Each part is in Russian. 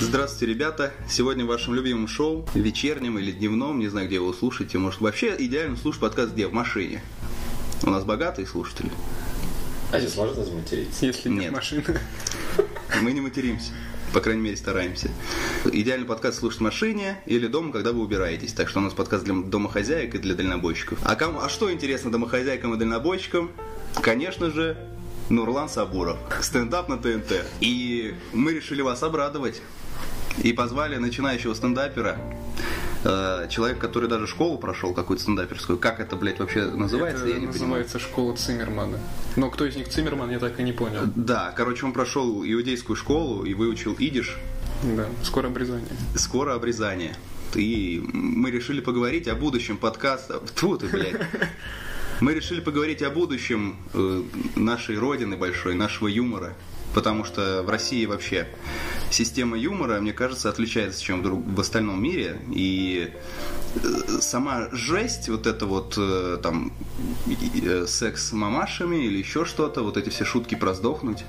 Здравствуйте, ребята! Сегодня в вашем любимом шоу, вечернем или дневном, не знаю, где вы слушаете, может, вообще идеально слушать подкаст где? В машине. У нас богатые слушатели. А здесь можно заматериться? Если нет, Нет. машины. Мы не материмся. По крайней мере, стараемся. Идеальный подкаст слушать в машине или дома, когда вы убираетесь. Так что у нас подкаст для домохозяек и для дальнобойщиков. А, кому, а что интересно домохозяйкам и дальнобойщикам? Конечно же, Нурлан Сабуров. Стендап на ТНТ. И мы решили вас обрадовать. И позвали начинающего стендапера, э, человек, который даже школу прошел какую-то стендаперскую. Как это, блядь, вообще называется, Это я не понимаю. называется школа Циммермана. Но кто из них Циммерман, я так и не понял. Да, короче, он прошел иудейскую школу и выучил идиш. Да, скоро обрезание. Скоро обрезание. И мы решили поговорить о будущем подкаста. Тьфу ты, блядь. Мы решили поговорить о будущем э, нашей родины большой, нашего юмора. Потому что в России вообще система юмора, мне кажется, отличается, чем в, друг- в остальном мире. И э, сама жесть, вот это вот э, там э, секс с мамашами или еще что-то, вот эти все шутки про сдохнуть,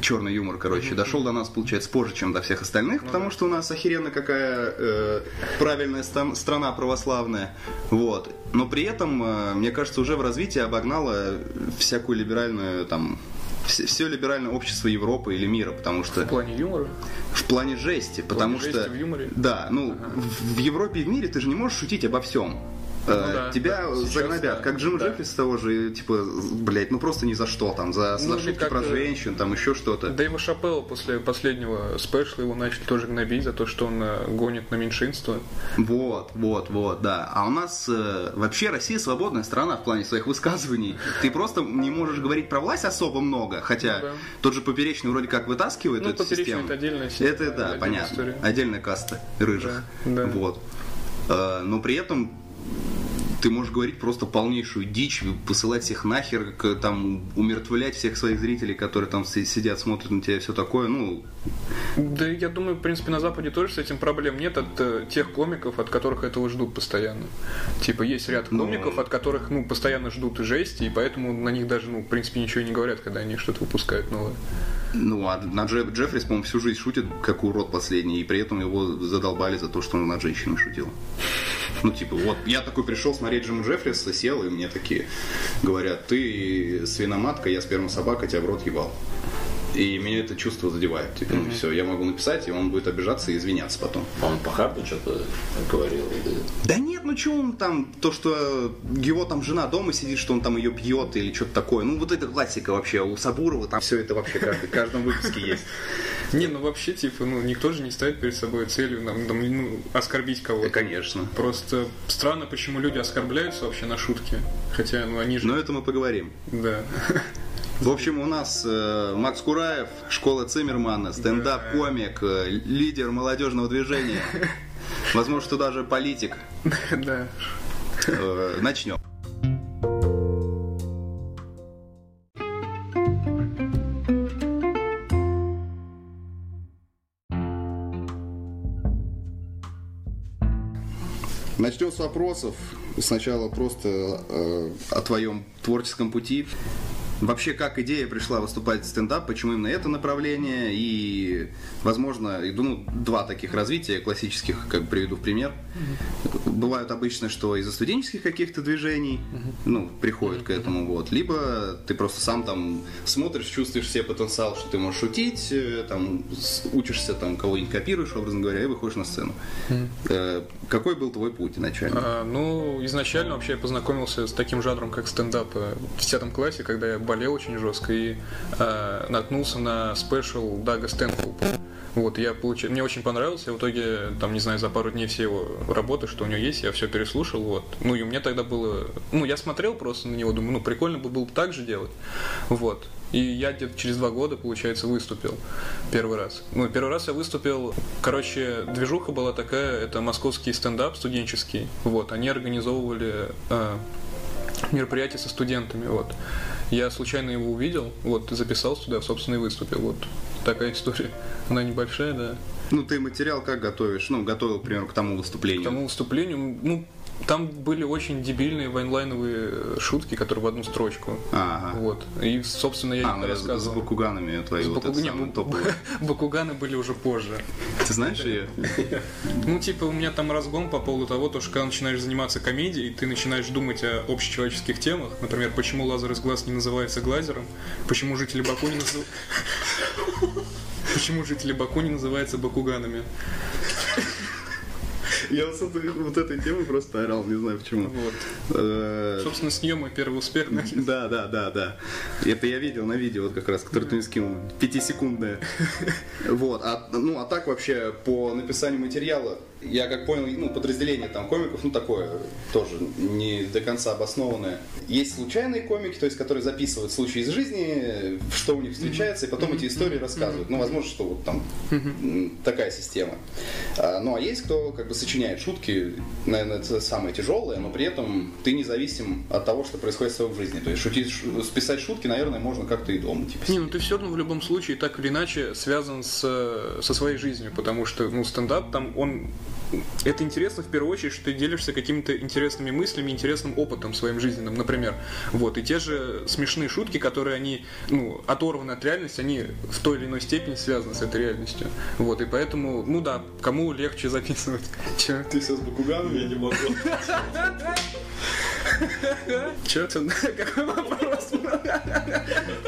черный юмор, короче, дошел до нас, получается, позже, чем до всех остальных, потому что у нас охеренно какая э, правильная стан- страна православная, вот. Но при этом, мне кажется, уже в развитии обогнала всякую либеральную там все, либеральное общество Европы или мира, потому что В плане юмора. в плане жести, потому жести что в юморе? да, ну в, в Европе и в мире ты же не можешь шутить обо всем. Э, Ну да, Тебя да, сейчас загнобят, да, как Джим да. Джеффрис того же, типа, блять, ну просто ни за что, там, за, Ну, шутки как, про э, женщин, там еще что-то. Дэйва Шапелла после последнего спешла его начали тоже гнобить за то, что он э, гонит на меньшинство. Вот, вот, вот, да. А у нас э, вообще Россия свободная страна в плане своих высказываний. Ты просто не можешь говорить про власть особо много, хотя Ну да. тот же поперечный вроде как вытаскивает Ну, эту систему. это отдельная система, Это да, понятно. история. Отдельная каста рыжих. Да, да. Вот. Э, но при этом ты можешь говорить просто полнейшую дичь, посылать всех нахер, там умертвлять всех своих зрителей, которые там си- сидят, смотрят на тебя и все такое. Ну, Да, я думаю, в принципе, на Западе тоже с этим проблем нет от э, тех комиков, от которых этого ждут постоянно. Типа, есть ряд комиков, от которых, ну, постоянно ждут жести, и поэтому на них даже, ну, в принципе, ничего не говорят, когда они что-то выпускают новое. Ну, а на Дже- Джеффрис, по-моему, всю жизнь шутит, как урод последний, и при этом его задолбали за то, что он над женщиной шутил. Ну, типа, вот, я такой пришел смотреть Джима Джеффриса, сел, и мне такие говорят, ты свиноматка, я спермособака, тебя в рот ебал. И меня это чувство задевает. Типа, ну все, я могу написать, и он будет обижаться и извиняться потом. Он по хабу что-то говорил. или- Да нет, ну что он там, то, что его там жена дома сидит, что он там ее пьет или что-то такое. Ну, вот это классика вообще. У Сабурова там все это вообще в каждом выпуске есть. Не, ну вообще, типа, ну, никто же не ставит перед собой целью, нам, там, ну, оскорбить Да, кого-то. конечно. Просто странно, почему люди оскорбляются вообще на шутки. Хотя, ну, они же... Но это мы поговорим. Да. В общем, у нас э, Макс Кураев, школа Циммермана, стендап-комик, э, лидер молодежного движения. Возможно, что даже политик. Да. Э, начнем. Начнем с вопросов. Сначала просто э, о твоем творческом пути. Вообще, как идея пришла выступать в стендап, почему именно это направление, и, возможно, и, ну, два таких развития классических, как приведу в пример. Бывают обычно, что из-за студенческих каких-то движений, ну, приходят к этому, вот. Либо ты просто сам там смотришь, чувствуешь себе потенциал, что ты можешь шутить, э, там, учишься, там, кого-нибудь копируешь, образно говоря, и выходишь на сцену. Э, Какой был твой путь изначально? А, ну, изначально вообще я познакомился с таким жанром, как стендап э, в 10 классе, когда я болел очень жестко и э, наткнулся на спешл Дага Стэнхоупа. Вот, я получил, мне очень понравился, в итоге, там, не знаю, за пару дней все его работы, что у него есть, я все переслушал, вот. Ну, и мне тогда было, ну, я смотрел просто на него, думаю, ну, прикольно бы было бы так же делать, вот. И я где-то через два года, получается, выступил первый раз. Ну, первый раз я выступил, короче, движуха была такая, это московский стендап студенческий, вот, они организовывали э, мероприятие со студентами, вот. Я случайно его увидел, вот, записался туда, собственно, и выступил, вот. Такая история. Она небольшая, да. Ну, ты материал как готовишь? Ну, готовил, к примеру, к тому К выступлению. тому выступлению, ну, там были очень дебильные вайнлайновые э, шутки, которые в одну строчку. Ага. Вот. И, собственно, я А, ну, с, с рассказывал. бакуганами твои С вот Баку- это не, самые топовые. Бакуганы были уже позже. Ты знаешь ее? Ну, типа, у меня там разгон по поводу того, то, что когда начинаешь заниматься комедией, ты начинаешь думать о общечеловеческих темах. Например, почему лазер из глаз не называется глазером, почему жители Баку не называются... Почему жители Баку не называются бакуганами? Я вот, этой- темы просто орал, не знаю почему. Вот. Э, Собственно, с нее мой первый успех. да. Да, да, да. Это я видел на видео, вот как раз, которое ты мне скинул. Пятисекундное. Вот. А, ну, а так вообще по написанию материала, я как понял, ну, подразделение там комиков, ну, такое тоже не до конца обоснованное. Есть случайные комики, то есть, которые записывают случаи из жизни, что у них встречается, и потом эти истории рассказывают. Ну, возможно, что вот там такая система. А, Ну, а есть кто как бы сочиняет шутки, наверное, это самое тяжелое, но при этом ты независим от того, что происходит с тобой в жизни. То есть шутить, шу- списать шутки, наверное, можно как-то и дома. Типа, Не, ну ты все равно в любом случае так или иначе связан с, со своей жизнью, потому что ну, стендап там он это интересно в первую очередь, что ты делишься какими-то интересными мыслями, интересным опытом своим жизненным, например. Вот, и те же смешные шутки, которые они, ну, оторваны от реальности, они в той или иной степени связаны с этой реальностью. Вот, и поэтому, ну да, кому легче записывать. Че? Ты все с бакуганом? Я не могу. Че? Какой вопрос?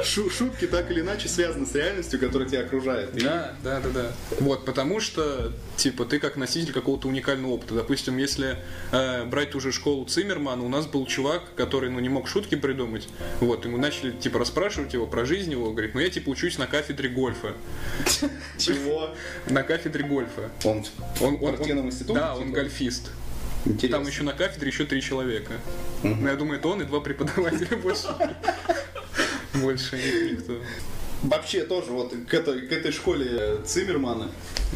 Шу- шутки так или иначе связаны с реальностью, которая тебя окружает. Да, да, да, да. Вот, потому что, типа, ты как носитель какого-то уникального опыта. Допустим, если э, брать ту же школу Циммермана, у нас был чувак, который, ну, не мог шутки придумать. Вот, и мы начали, типа, расспрашивать его про жизнь его. Говорит, ну, я, типа, учусь на кафедре гольфа. Чего? На кафедре гольфа. Он Он, спортивном институте? Да, он типа? гольфист. Интересно. Там еще на кафедре еще три человека. Мгм. Ну, я думаю, это он и два преподавателя больше. Больше никто. Вообще тоже вот к этой, к этой школе Циммермана.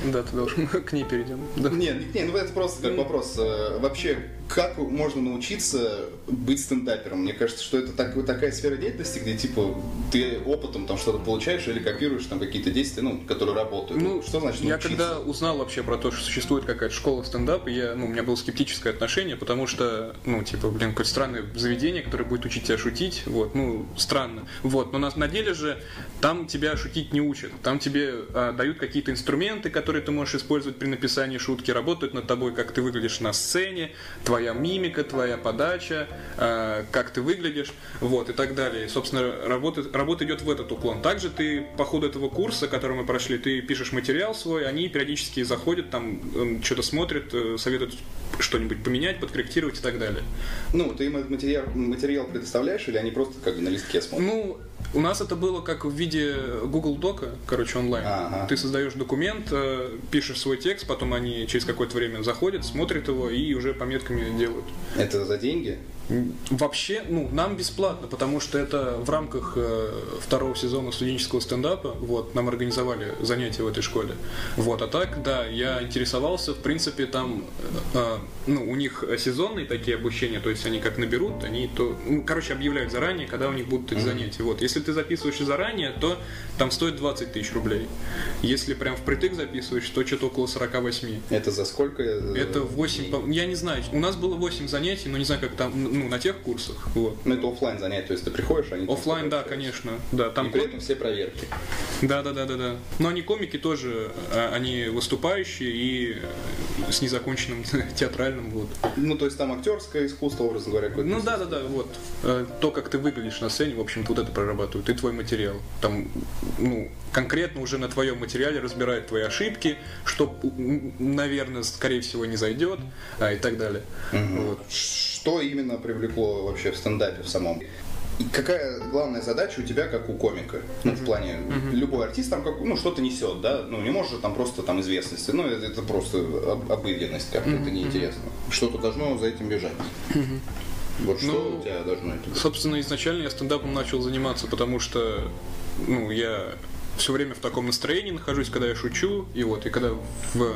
Да, ты должен к ней перейдем. Да. Нет, не, ну это просто как вопрос. Э, Вообще, как можно научиться быть стендапером? Мне кажется, что это так- такая сфера деятельности, где типа ты опытом там что-то получаешь или копируешь там какие-то действия, ну, которые работают. Ну, что значит я научиться? когда узнал вообще про то, что существует какая-то школа стендапа, я, ну, у меня было скептическое отношение, потому что, ну, типа, блин, какое-то странное заведение, которое будет учить тебя шутить, вот, ну, странно. Вот, но на, на деле же там тебя шутить не учат, там тебе а, дают какие-то инструменты, которые ты можешь использовать при написании шутки, работают над тобой, как ты выглядишь на сцене, твоя мимика, твоя подача, а, как ты выглядишь, вот, и так далее. И, собственно, работа, работа идет в этот уклон. Также ты по ходу этого курса, который мы прошли, ты пишешь материал свой, они периодически заходят, там м, что-то смотрят, э, советуют что-нибудь поменять, подкорректировать и так далее. Ну, ты им этот материал, материал предоставляешь или они просто как бы на листке смотрят? Ну, у нас это было как в виде Google Дока, короче, онлайн. Ага. Ты создаешь документ, э, пишешь свой текст, потом они через какое-то время заходят, смотрят его и уже пометками делают. Это за деньги? Вообще, ну, нам бесплатно, потому что это в рамках э, второго сезона студенческого стендапа, вот, нам организовали занятия в этой школе. Вот, а так, да, я интересовался, в принципе, там, э, ну, у них сезонные такие обучения, то есть они как наберут, они то, ну, короче, объявляют заранее, когда у них будут эти занятия. Вот, если ты записываешься заранее, то там стоит 20 тысяч рублей. Если прям впритык записываешь, то что-то около 48. Это за сколько? э, Это 8, дней? по- я не знаю, у нас было 8 занятий, но не знаю, как там, ну, на тех курсах, вот. Ну, это оффлайн занятие, то есть ты приходишь, они... там Оффлайн, да, конечно. Да, И там при ком- этом все проверки. Да, да, да, да, да. Но они комики тоже, а, они выступающие и э, с незаконченным театральным вот. Ну, то есть там актерское искусство, образно говоря. Ну да, да, да, вот. Э, То, как ты выглядишь на сцене, в общем-то, вот это прорабатывают. И твой материал. Там, ну, конкретно уже на твоем материале разбирают твои ошибки, что, наверное, скорее всего, не зайдет, а, и так далее. Вот. Что именно привлекло вообще в стендапе в самом? И какая главная задача у тебя, как у комика? Ну, в плане, любой артист там как, ну, что-то несет, да? Ну, не может там просто там известности. Ну, это, это просто об- обыденность как-то, это неинтересно. Что-то должно за этим бежать. Вот что Ну, у тебя должно это быть? Собственно, изначально я стендапом начал заниматься, потому что, ну, я все время в таком настроении нахожусь, когда я шучу, и вот, и когда в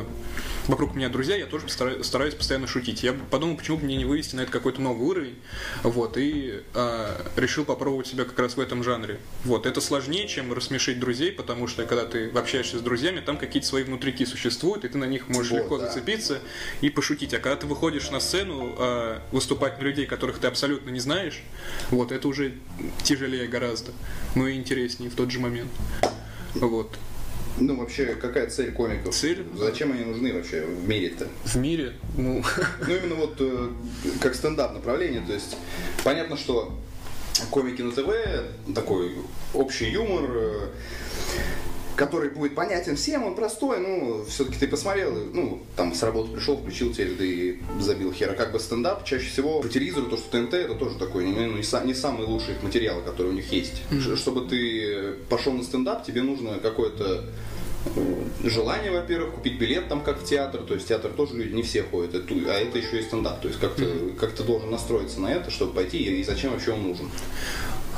вокруг меня друзья, я тоже стараюсь, постоянно шутить. Я подумал, почему бы мне не вывести на это какой-то новый уровень, вот, и э, решил попробовать себя как раз в этом жанре. Вот, это сложнее, чем рассмешить друзей, потому что когда ты общаешься с друзьями, там какие-то свои внутрики существуют, и ты на них можешь Вот, легко да. зацепиться и пошутить. А когда ты выходишь на сцену, э, выступать на людей, которых ты абсолютно не знаешь, вот, это уже тяжелее гораздо, но и интереснее в тот же момент. Вот. Ну, вообще, какая цель комиков? Цель? Зачем они нужны вообще в мире-то? В мире, ну, Ну, именно вот э, как стендап направление, то есть понятно, что комики на ТВ, такой общий юмор, э, который будет понятен всем, он простой, ну, все-таки ты посмотрел, и, ну, там с работы пришел, включил телек, да и забил хера. Как бы стендап, чаще всего по телевизору, то, что ТНТ, это тоже такой, ну, не, са- не самые лучшие материалы, которые у них есть. Ш- Чтобы ты пошел на стендап, тебе нужно какое-то э, желание, во-первых, купить билет там как в театр, то есть в театр тоже люди не все ходят, это а это еще и стендап, то есть как ты, как ты должен настроиться на это, чтобы пойти, и зачем вообще он нужен.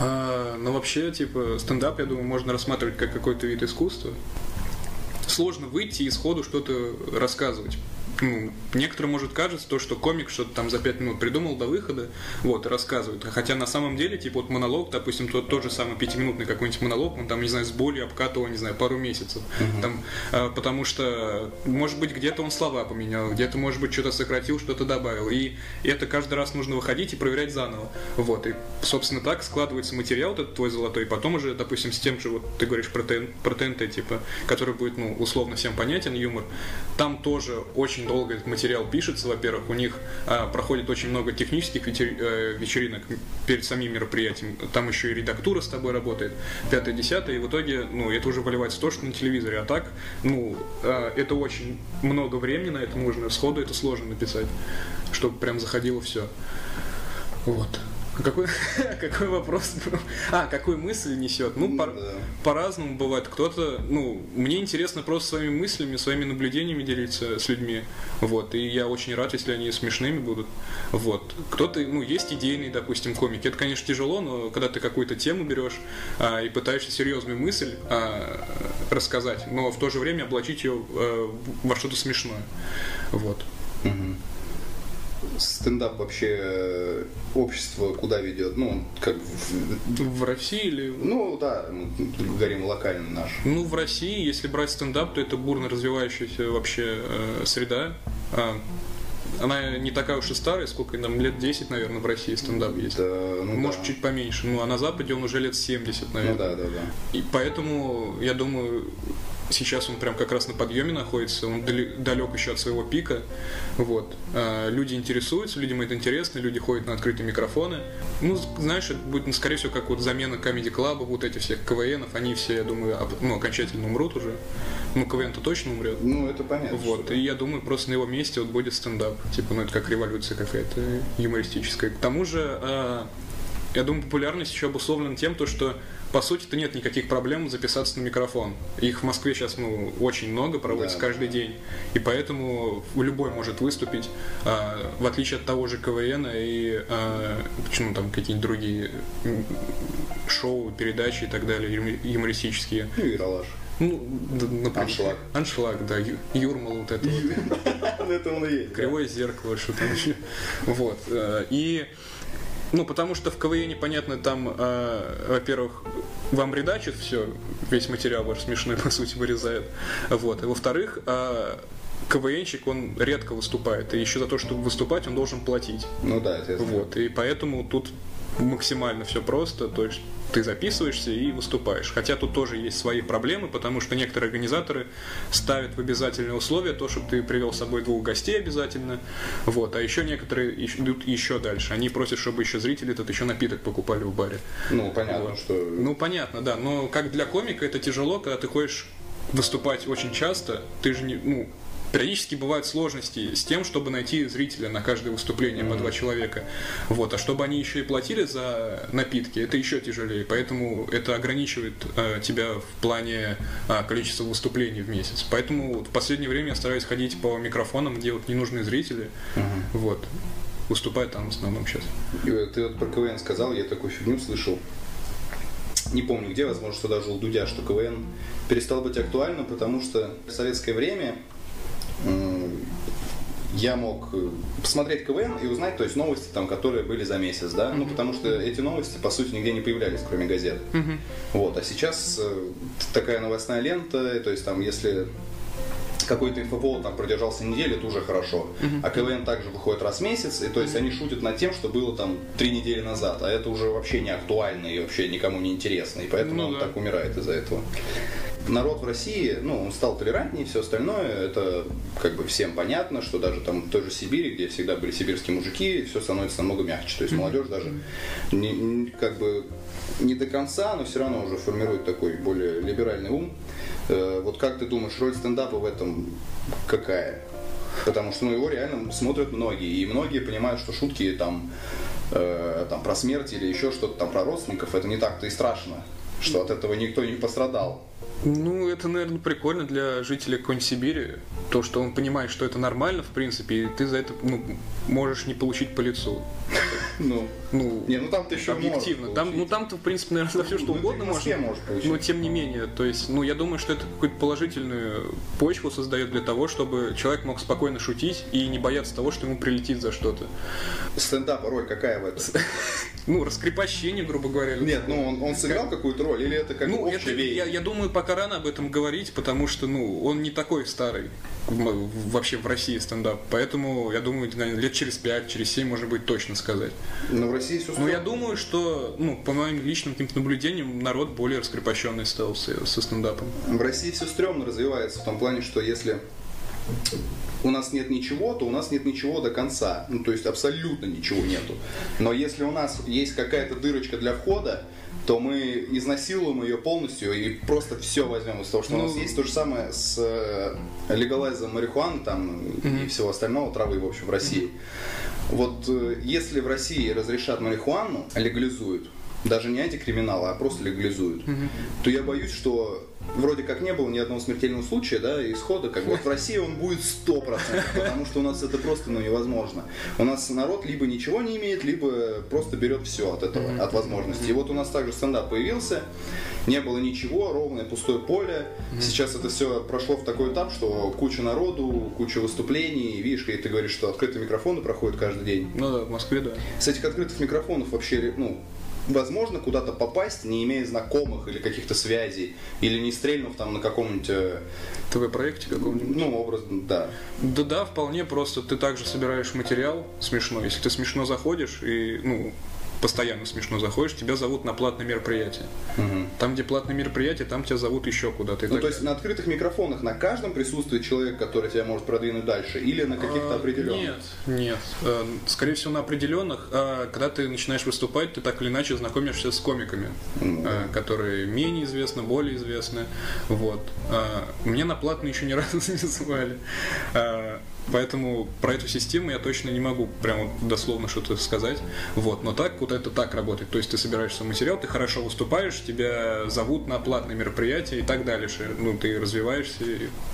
А, ну, вообще, типа, стендап, я думаю, можно рассматривать как какой-то вид искусства. Сложно выйти и сходу что-то рассказывать. Ну, некоторым может кажется то, что комик что-то там за пять минут придумал до выхода, вот, и рассказывает. Хотя на самом деле, типа, вот монолог, допустим, тот, тот же самый пятиминутный какой-нибудь монолог, он там, не знаю, с болью обкатывал, не знаю, пару месяцев. Там, а, потому что, может быть, где-то он слова поменял, где-то, может быть, что-то сократил, что-то добавил. И это каждый раз нужно выходить и проверять заново. Вот, и, собственно, так складывается материал этот твой золотой, и потом уже, допустим, с тем же, вот ты говоришь про, ТН, про ТНТ, типа, который будет, ну, условно всем понятен, юмор, там тоже очень долго этот материал пишется, во-первых, у них а, проходит очень много технических э, вечеринок перед самим мероприятием, там еще и редактура с тобой работает, пятое, десятое, и в итоге, ну, это уже выливается то, что на телевизоре, а так, ну, а, это очень много времени на это нужно, сходу это сложно написать, чтобы прям заходило все. Вот. А Какой, какой вопрос был? А, какую мысль несет? Ну, по- да. по-разному бывает. Кто-то, ну, мне интересно просто своими мыслями, своими наблюдениями делиться с людьми. Вот. И я очень рад, если они смешными будут. Вот. Кто-то, ну, есть идейный, допустим, комик. Это, конечно, тяжело, но когда ты какую-то тему берешь а, и пытаешься серьезную мысль а, рассказать, но в то же время облачить ее а, во что-то смешное. Вот. Стендап вообще э, общество куда ведет? Ну, как в- В России или Ну да, мы говорим локально наш. Ну, в России, если брать стендап, то это бурно развивающаяся вообще э, среда. А, она не такая уж и старая, сколько нам лет 10, наверное, в России стендап есть. Да, ну Может, да. чуть поменьше. Ну, а на Западе он уже лет 70, Ну наверное. да, да, да. И поэтому, я думаю, сейчас он прям как раз на подъеме находится, он далек еще от своего пика. Вот. А, люди интересуются, людям это интересно, люди ходят на открытые микрофоны. Ну, знаешь, это будет, ну, скорее всего, как вот замена комеди клаба, вот этих всех КВНов, они все, я думаю, ну, окончательно умрут уже. Ну, КВН-то точно умрет. Ну, это понятно. Вот, и я думаю, просто на его месте вот будет стендап. Типа, ну это как революция какая-то юмористическая. К тому же, а, я думаю, популярность еще обусловлена тем, то, что по сути-то нет никаких проблем записаться на микрофон. Их в Москве сейчас ну, очень много, проводится Да, каждый да. день. И поэтому любой может выступить, а, в отличие от того же КВН и а, почему там какие-нибудь другие шоу, передачи и так далее, юмористические. Ну, и. Ну, например, Аншлаг. Аншлаг, да, Юрмал вот это вот. Это он и есть. Кривое зеркало, что там еще. Вот. э, И ну, потому что в КВН, понятно, там, э, во-первых, вам редачат все, весь материал ваш смешной, по сути, вырезает. Вот. И во-вторых, э, КВНщик, он редко выступает. И еще за то, чтобы выступать, он должен платить. Ну да, это. Вот. И поэтому тут максимально все просто. То есть ты записываешься и выступаешь. Хотя тут тоже есть свои проблемы, потому что некоторые организаторы ставят в обязательные условия то, чтобы ты привел с собой двух гостей обязательно. Вот. А еще некоторые идут еще дальше. Они просят, чтобы еще зрители этот еще напиток покупали в баре. Ну, понятно, Вот. что... Ну, понятно, да. Но как для комика это тяжело, когда ты ходишь выступать очень часто. Ты же не, ну, периодически бывают сложности с тем, чтобы найти зрителя на каждое выступление по два человека. Вот. А чтобы они еще и платили за напитки, это еще тяжелее. Поэтому это ограничивает э, тебя в плане а, количества выступлений в месяц. Поэтому вот в последнее время я стараюсь ходить по микрофонам, где вот ненужные зрители. Вот. Выступаю там в основном сейчас. Вот Ты вот про КВН сказал, я такую фигню слышал. Не помню где, возможно, что даже у Дудя, что КВН перестал быть актуальным, потому что в советское время я мог э, посмотреть КВН и узнать, то есть новости там, которые были за месяц, да, ну потому что эти новости по сути нигде не появлялись, кроме газет. Вот, а сейчас э, такая новостная лента, то есть там, если какой-то инфоповод там продержался неделю, это уже хорошо. А КВН также выходит раз в месяц, и то есть они шутят над тем, что было там три недели назад, а это уже вообще не актуально и вообще никому не интересно, и поэтому Ну он да. так умирает из-за этого. Народ в России, ну, он стал толерантнее, все остальное, это как бы всем понятно, что даже там в той же Сибири, где всегда были сибирские мужики, все становится намного мягче. То есть молодежь даже не, не- как бы не до конца, но все равно уже формирует такой более либеральный ум. Э, Вот как ты думаешь, роль стендапа в этом какая? Потому что ну, его реально смотрят многие, и многие понимают, что шутки там, э, там про смерть или еще что-то там про родственников, это не так-то и страшно, что от этого никто не пострадал. Ну, это, наверное, прикольно для жителей какой-нибудь Сибири, то, что он понимает, что это нормально, в принципе, и ты за это ну, можешь не получить по лицу. Ну, Ну, не, ну там ты еще объективно. Там, ну, там-то, в принципе, наверное, за все что Ну, угодно можно. можешь получить. Но тем не менее, то есть, ну, я думаю, что это какую-то положительную почву создает для того, чтобы человек мог спокойно шутить и не бояться того, что ему прилетит за что-то. Стендапа роль какая в этом? Ну, раскрепощение, грубо говоря. Нет, ну он, он сыграл какую-то роль, или это как Ну, это, я, я думаю, пока рано об этом говорить, потому что, ну, он не такой старый вообще в России стендап. Поэтому, я думаю, лет через 5, через 7, может быть, точно сказать. Но в России все Но я думаю, что, ну, по моим личным каким-то наблюдениям, народ более раскрепощенный стал со, со стендапом. В России все стрёмно развивается в том плане, что если у нас нет ничего, то у нас нет ничего до конца. Ну, то есть абсолютно ничего нету. Но если у нас есть какая-то дырочка для входа, то мы изнасилуем ее полностью и просто все возьмем из того, что у нас Ну, есть. То же самое с э, легалайзом марихуаны там, и всего остального, травы, в общем, в России. Вот э, если в России разрешат марихуану, легализуют, даже не антикриминал, а просто легализуют, то я боюсь, что вроде как не было ни одного смертельного случая, да, исхода, как бы вот в России он будет 100%, потому что у нас это просто ну, невозможно. У нас народ либо ничего не имеет, либо просто берет все от этого, от возможностей. И вот у нас также стендап появился, не было ничего, ровное пустое поле. Сейчас это все прошло в такой этап, что куча народу, куча выступлений, видишь, и ты говоришь, что открытые микрофоны проходят каждый день. Ну да, в Москве, да. С этих открытых микрофонов вообще, ну, возможно куда-то попасть, не имея знакомых или каких-то связей, или не стрельнув там на каком-нибудь, э, ТВ-проекте каком-нибудь. ну, образ, да. Да, да, вполне просто. Ты также собираешь материал смешно. Если ты смешно заходишь и, ну, постоянно смешно заходишь, тебя зовут на платное мероприятие. Мгм. Там, где платное мероприятие, там тебя зовут еще куда-то. Ну, так то есть на открытых микрофонах на каждом присутствует человек, который тебя может продвинуть дальше, или на каких-то А, определенных? Нет, нет. Э, Скорее всего, на определенных. А Когда ты начинаешь выступать, ты так или иначе знакомишься с комиками, Ну, э, которые менее известны, более известны. Вот. А, Мне на платный еще ни разу не звали. А, Поэтому про эту систему я точно не могу прямо дословно что-то сказать. Вот. Но так вот это так работает. То есть ты собираешь свой материал, ты хорошо выступаешь, тебя зовут на платное мероприятие и так дальше. Ну, ты развиваешься.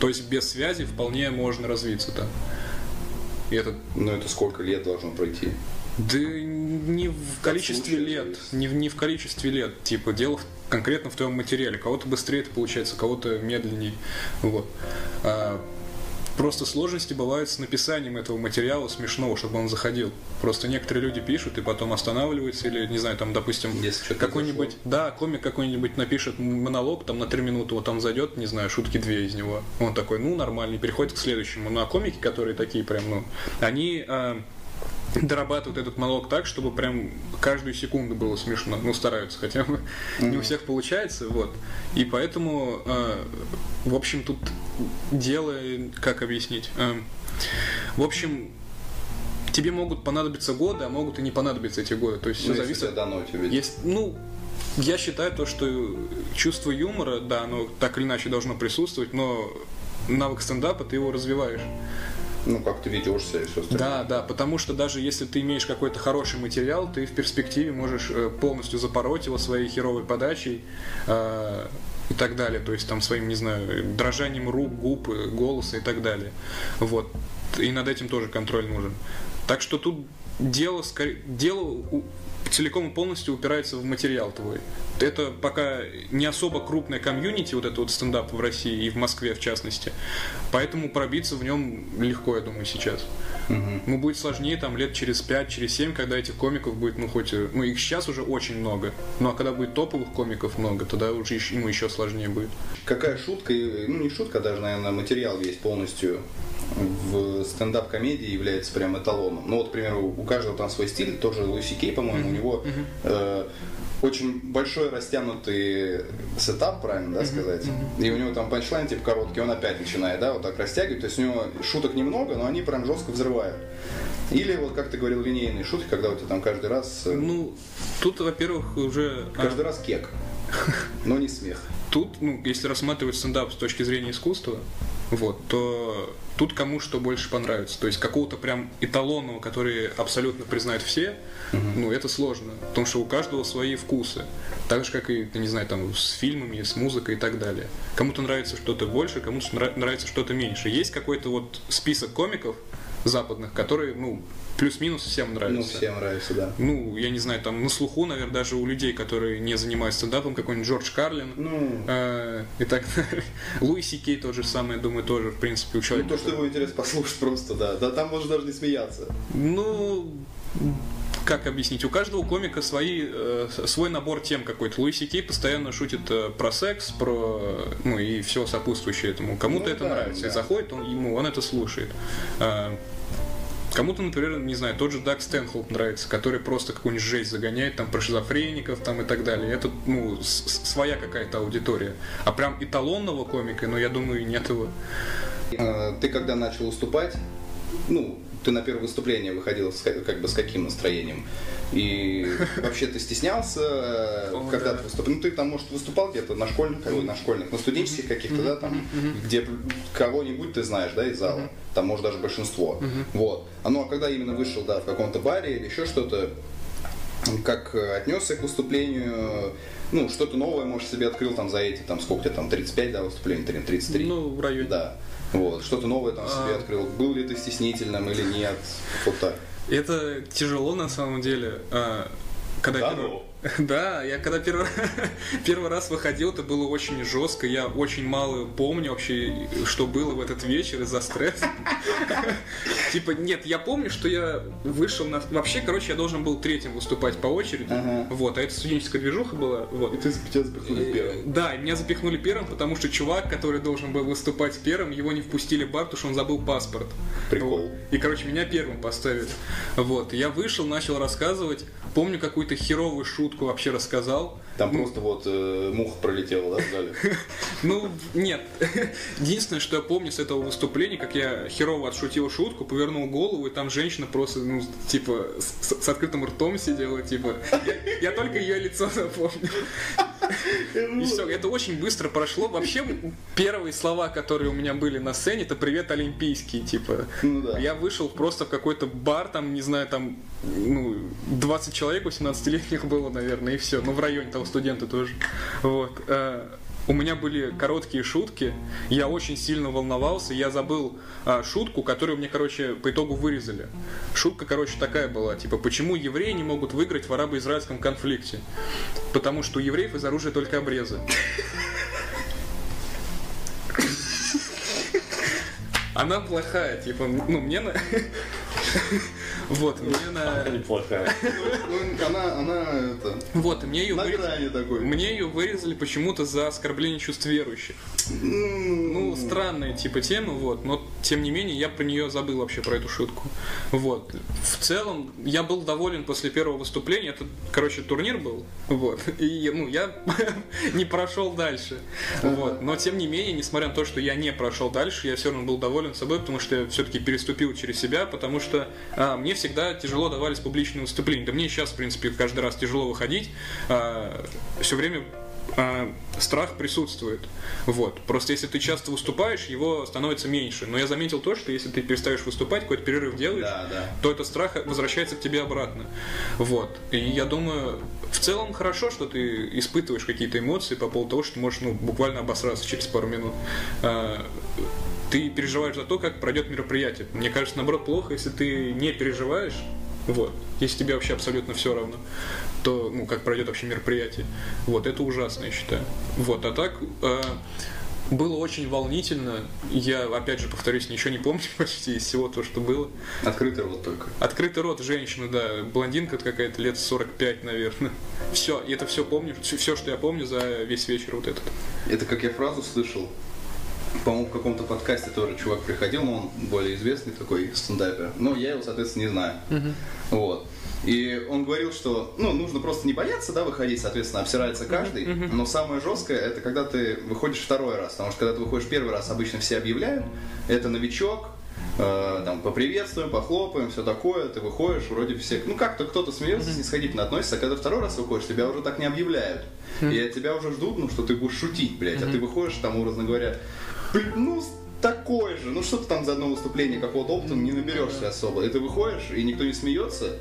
То есть без связи вполне можно развиться там. И это Ну, это сколько лет должно пройти? да не в количестве лет, не в, не в количестве лет. Типа, дело в- конкретно в твоем материале. Кого-то быстрее это получается, кого-то медленнее. Вот. А, просто сложности бывают с написанием этого материала смешного, чтобы он заходил. Просто некоторые люди пишут и потом останавливаются, или, не знаю, там, допустим, какой-нибудь, да, комик какой-нибудь напишет монолог, там, на три минуты, вот там зайдет, не знаю, шутки две из него. Он такой, ну, нормальный, переходит к следующему. Ну, а комики, которые такие прям, ну, они а, дорабатывают этот монолог так, чтобы прям каждую секунду было смешно. Ну, стараются хотя бы. Не у всех получается, вот. И поэтому, э, в общем, тут дело, как объяснить. Э, в общем, тебе могут понадобиться годы, а могут и не понадобиться эти годы. То есть все Ну, если зависит тебе дано тебе. есть, ну, я считаю то, что чувство юмора, да, оно так или иначе должно присутствовать, но навык стендапа ты его развиваешь. Ну, как ты ведешься и все остальное. Да, да, потому что даже если ты имеешь какой-то хороший материал, ты в перспективе можешь э, полностью запороть его своей херовой подачей э, и так далее. То есть там своим, не знаю, дрожанием рук, губ, э, голоса и так далее. Вот. И над этим тоже контроль нужен. Так что тут дело, скорее, дело целиком и полностью упирается в материал твой. Это пока не особо крупная комьюнити, вот это вот стендап в России и в Москве в частности. Поэтому пробиться в нем легко, я думаю, сейчас. Ну, будет сложнее там лет через 5, через 7, когда этих комиков будет, ну, хоть, ну, их сейчас уже очень много. Ну, а когда будет топовых комиков много, тогда уже еще, ему еще сложнее будет. Какая шутка, ну не шутка, даже, наверное, материал весь полностью в стендап-комедии является прям эталоном. Ну вот, к примеру, у каждого там свой стиль, тот же Луиси Кей, по-моему, у него э, очень большой растянутый setup, правильно, да, сказать? И у него там punchline типа короткий, он опять начинает, да, вот так растягивать. То есть у него шуток немного, но они прям жестко взрывают. Или вот, как ты говорил, линейные шутки, когда у тебя там каждый раз, э, Ну, тут, во-первых, уже... а, каждый раз кек, но не смех. Тут, ну, если рассматривать стендап с точки зрения искусства, вот, то тут кому что больше понравится. То есть какого-то прям эталонного, который абсолютно признают все, ну, это сложно. Потому что у каждого свои вкусы. Так же, как и, не знаю, там, с фильмами, с музыкой и так далее. Кому-то нравится что-то больше, кому-то нра- нравится что-то меньше. Есть какой-то вот список комиков западных, которые, ну, плюс-минус всем нравятся. Ну, всем нравится, да. Ну, я не знаю, там на слуху, наверное, даже у людей, которые не занимаются стендапом, какой-нибудь Джордж Карлин, Ну, э, и так далее. Луи Си Кей тот же самый, я думаю, тоже, в принципе, у Ну, человека. то, что его интересно послушать просто, да. Да там можно даже не смеяться. Ну, как объяснить? У каждого комика свои, э, свой набор тем какой-то. Луи Кей постоянно шутит э, про секс, про, ну и все сопутствующее этому. Кому-то Ну это да, нравится. да. И заходит он, ему, он это слушает. А, Кому-то, например, не знаю, тот же Даг Стэнхолп нравится, который просто какую-нибудь жесть загоняет там про шизофреников там и так далее. Это, ну, своя какая-то аудитория. А прям эталонного комика, ну, я думаю, нет его. Э, Ты когда начал выступать, ну, ты на первое выступление выходил с, ка- как бы с каким настроением? И вообще ты стеснялся, э, когда да. ты выступал? Ну, ты там, может, выступал где-то на школьных, на школьных, на студенческих каких-то, да, там, где кого-нибудь ты знаешь, да, из зала, там, может, даже большинство. Вот. А ну, а когда именно вышел, да, в каком-то баре или еще что-то, как э, отнесся к выступлению, ну, что-то новое, может, себе открыл там за эти, там, сколько тебе там, 35, да, выступлений, 33? Ну, в районе. Да. Вот, что-то новое там себе А. открыл. Был ли ты стеснительным или нет? Вот так. Это тяжело на самом деле. а, Когда Да, ну. Да, я когда первый, первый раз выходил, это было очень жестко. Я очень мало помню вообще, что было в этот вечер из-за стресса. Типа, нет, я помню, что я вышел на... Вообще, короче, я должен был третьим выступать по очереди. Ага. Вот, а это студенческая движуха была. Вот. ты тебя запихнули Э, Да, и меня запихнули первым, потому что чувак, который должен был выступать первым, его не впустили в бар, потому что он забыл паспорт. Прикол. И, короче, меня первым поставили. Вот. Я вышел, начал рассказывать. Помню, какую-то херовую шутку вообще рассказал. Там Ну, просто вот э, муха пролетела, да, в зале? Ну, нет. Единственное, что я помню с этого выступления, как я херово отшутил шутку, повернул голову, и там женщина просто, ну, типа, с, с открытым ртом сидела, типа. Я, я только ее лицо запомнил. И все, это очень быстро прошло. Вообще, первые слова, которые у меня были на сцене, это «Привет, Олимпийский», типа. Ну да. Я вышел просто в какой-то бар, там, не знаю, там, ну, 20 человек 18-летних было, наверное, и все. Ну, в районе того студента тоже. Вот. Э, У меня были короткие шутки, я очень сильно волновался, я забыл а, шутку, которую мне, короче, по итогу вырезали. Шутка, короче, такая была, типа, почему евреи не могут выиграть в арабо-израильском конфликте? Потому что у евреев из оружия только обрезы. Она плохая, типа, ну, мне. Вот, мне на... Неплохая. Она, она, это, Вот, и мне ее на вырезали. грани такой. Мне ее вырезали почему-то за оскорбление чувств верующих. Ну, странная типа тема, вот, но тем не менее я про нее забыл вообще про эту шутку. Вот. В целом, я был доволен после первого выступления. Это, короче, турнир был. Вот. И, ну, я не прошел дальше. Вот. Но тем не менее, несмотря на то, что я не прошел дальше, я все равно был доволен собой, потому что я все-таки переступил через себя, потому что а, мне всегда тяжело давались публичные выступления. Да мне сейчас, в принципе, каждый раз тяжело выходить. все время а, страх присутствует. Вот. Просто если ты часто выступаешь, его становится меньше. Но я заметил то, что если ты перестаешь выступать, какой-то перерыв делаешь, Да, да. то этот страх возвращается к тебе обратно. Вот. И я думаю, в целом хорошо, что ты испытываешь какие-то эмоции по поводу того, что ты можешь ну, буквально обосраться через пару минут. Ты переживаешь за то, как пройдет мероприятие. Мне кажется, наоборот, плохо, если ты не переживаешь Вот. Если тебе вообще абсолютно все равно, то, ну, как пройдет вообще мероприятие. Вот, это ужасно, я считаю. Вот, а так, э, было очень волнительно. Я, опять же, повторюсь, ничего не помню почти из всего того, что было. Открытый рот только. Открытый рот женщины, да, блондинка какая-то, лет 45, наверное. Все, и это все помню, все, что я помню за весь вечер вот этот. Это как я фразу слышал. По-моему, в каком-то подкасте тоже чувак приходил, но он более известный такой стендапер. Но я его, соответственно, не знаю. Вот. И он говорил, что ну, нужно просто не бояться, да, выходить, соответственно, обсирается каждый. Но самое жесткое это когда ты выходишь второй раз. Потому что когда ты выходишь первый раз, обычно все объявляют, это новичок, э, там, поприветствуем, похлопаем, все такое, ты выходишь, вроде все, ну как-то кто-то смеется, снисходительно относится, а когда второй раз выходишь, тебя уже так не объявляют. И от тебя уже ждут, ну, что ты будешь шутить, блядь, а ты выходишь, там, образно говоря, «Блин, ну, такой же, ну что ты там за одно выступление какого-то опыта не наберешься особо. И ты выходишь, и никто не смеется,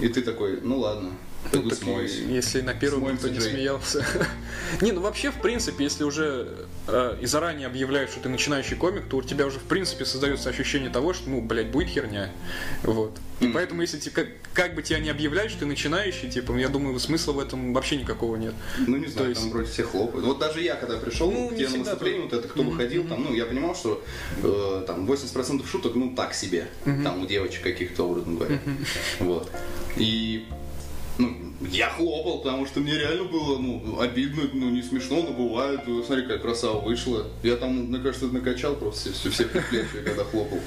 и ты такой, ну ладно, Ну, так смоюсь. Если на первом никто не смеялся. Не, ну вообще, в принципе, если уже э, и заранее объявляют, что ты начинающий комик, то у тебя уже, в принципе, создается ощущение того, что, ну, блядь, будет херня. Вот. И Мгм. поэтому, если тебе, как, как бы тебя не объявляют, что ты начинающий, типа, я думаю, смысла в этом вообще никакого нет. Ну, не знаю, есть- там вроде все хлопают. Вот даже я, когда пришел, Ну, тебе на выступление, то- вот это, кто выходил, там, ну, я понимал, что э, там 80% шуток, ну, так себе. Там у девочек каких-то, образно говоря. Вот. И ну, я хлопал, потому что мне реально было, ну, обидно, ну, не смешно, но бывает. Ну, Смотри, какая красава вышла. Я там, мне кажется, накачал просто все, все предплечья, когда хлопал.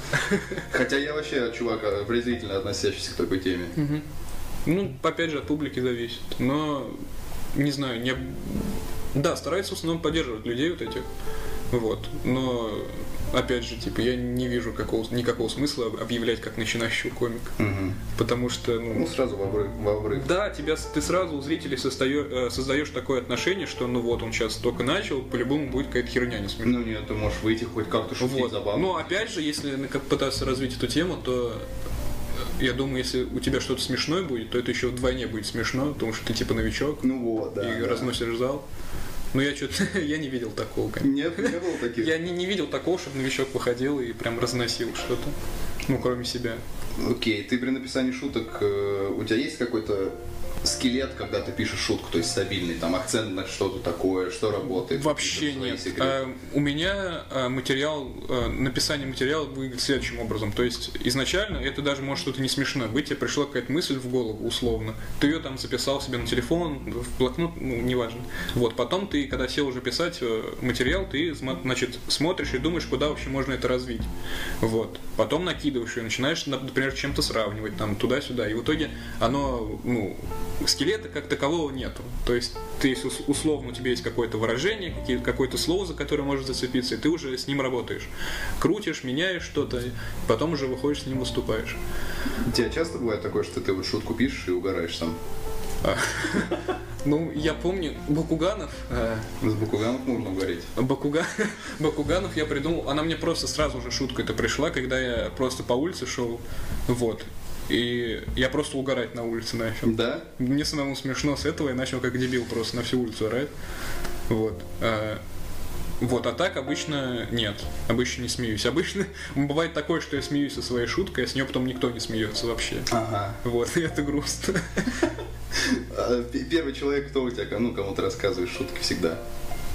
Хотя я вообще чувак э, презрительно относящийся к такой теме. Ну, опять же, от публики зависит. Но, не знаю, не... Да, старается в основном поддерживать людей вот этих. Вот. Но, опять же, типа, я не вижу какого, никакого смысла объявлять как начинающего комика. Мгм. Потому что, ну, Ну, сразу в обрыв. В обрыв. да, тебя, ты сразу у зрителей состаё- э, создаешь такое отношение, что ну вот он сейчас только начал, по-любому будет какая-то херня не смешная. Ну, нет, ты можешь выйти хоть как-то шутить Вот. забавно. Но опять же, если как пытаться развить эту тему, то э, я думаю, если у тебя что-то смешное будет, то это еще вдвойне будет смешно, потому что ты типа новичок Ну вот, да. и да. разносишь зал. Но я что-то я не видел такого, конечно. Нет, не было таких. Я не, не видел такого, чтобы новичок выходил и прям разносил что-то. Ну, кроме себя. Окей, ты при написании шуток, э, у тебя есть какой-то скелет, когда ты пишешь шутку, то есть стабильный, там акцент на что-то такое, что работает? Вообще нет. А, у меня а, материал, а, написание материала выглядит следующим образом. То есть изначально это даже может что-то не смешное быть, тебе пришла какая-то мысль в голову, условно. Ты ее там записал себе на телефон, в блокнот, ну, неважно. Вот, потом ты, когда сел уже писать э, материал, ты, значит, смотришь и думаешь, куда вообще можно это развить. Вот. Потом накидываешь ее, начинаешь, нап- например, чем-то сравнивать, там, туда-сюда. И в итоге оно, ну, скелета как такового нету. То есть ты если ус- условно у тебя есть какое-то выражение, какое-то слово, за которое может зацепиться, и ты уже с ним работаешь. Крутишь, меняешь что-то, потом уже выходишь с ним выступаешь. У тебя часто бывает такое, что ты вот шутку пишешь и угораешь сам? Ну, я помню, Бакуганов, э, С Бакуганов можно угореть. Бакуга... Бакуганов я придумал, она мне просто сразу же шутка это пришла, когда я просто по улице шел, вот. И я просто угорать на улице начал. Да? Мне самому смешно с этого, я начал как дебил просто на всю улицу орать. Вот. А, вот, а так обычно нет. Обычно не смеюсь. Обычно бывает такое, что я смеюсь со своей шуткой, а с нее потом никто не смеется вообще. Ага. Вот, и это грустно. А, Первый человек, кто у тебя, ну, кому ты рассказываешь шутки всегда?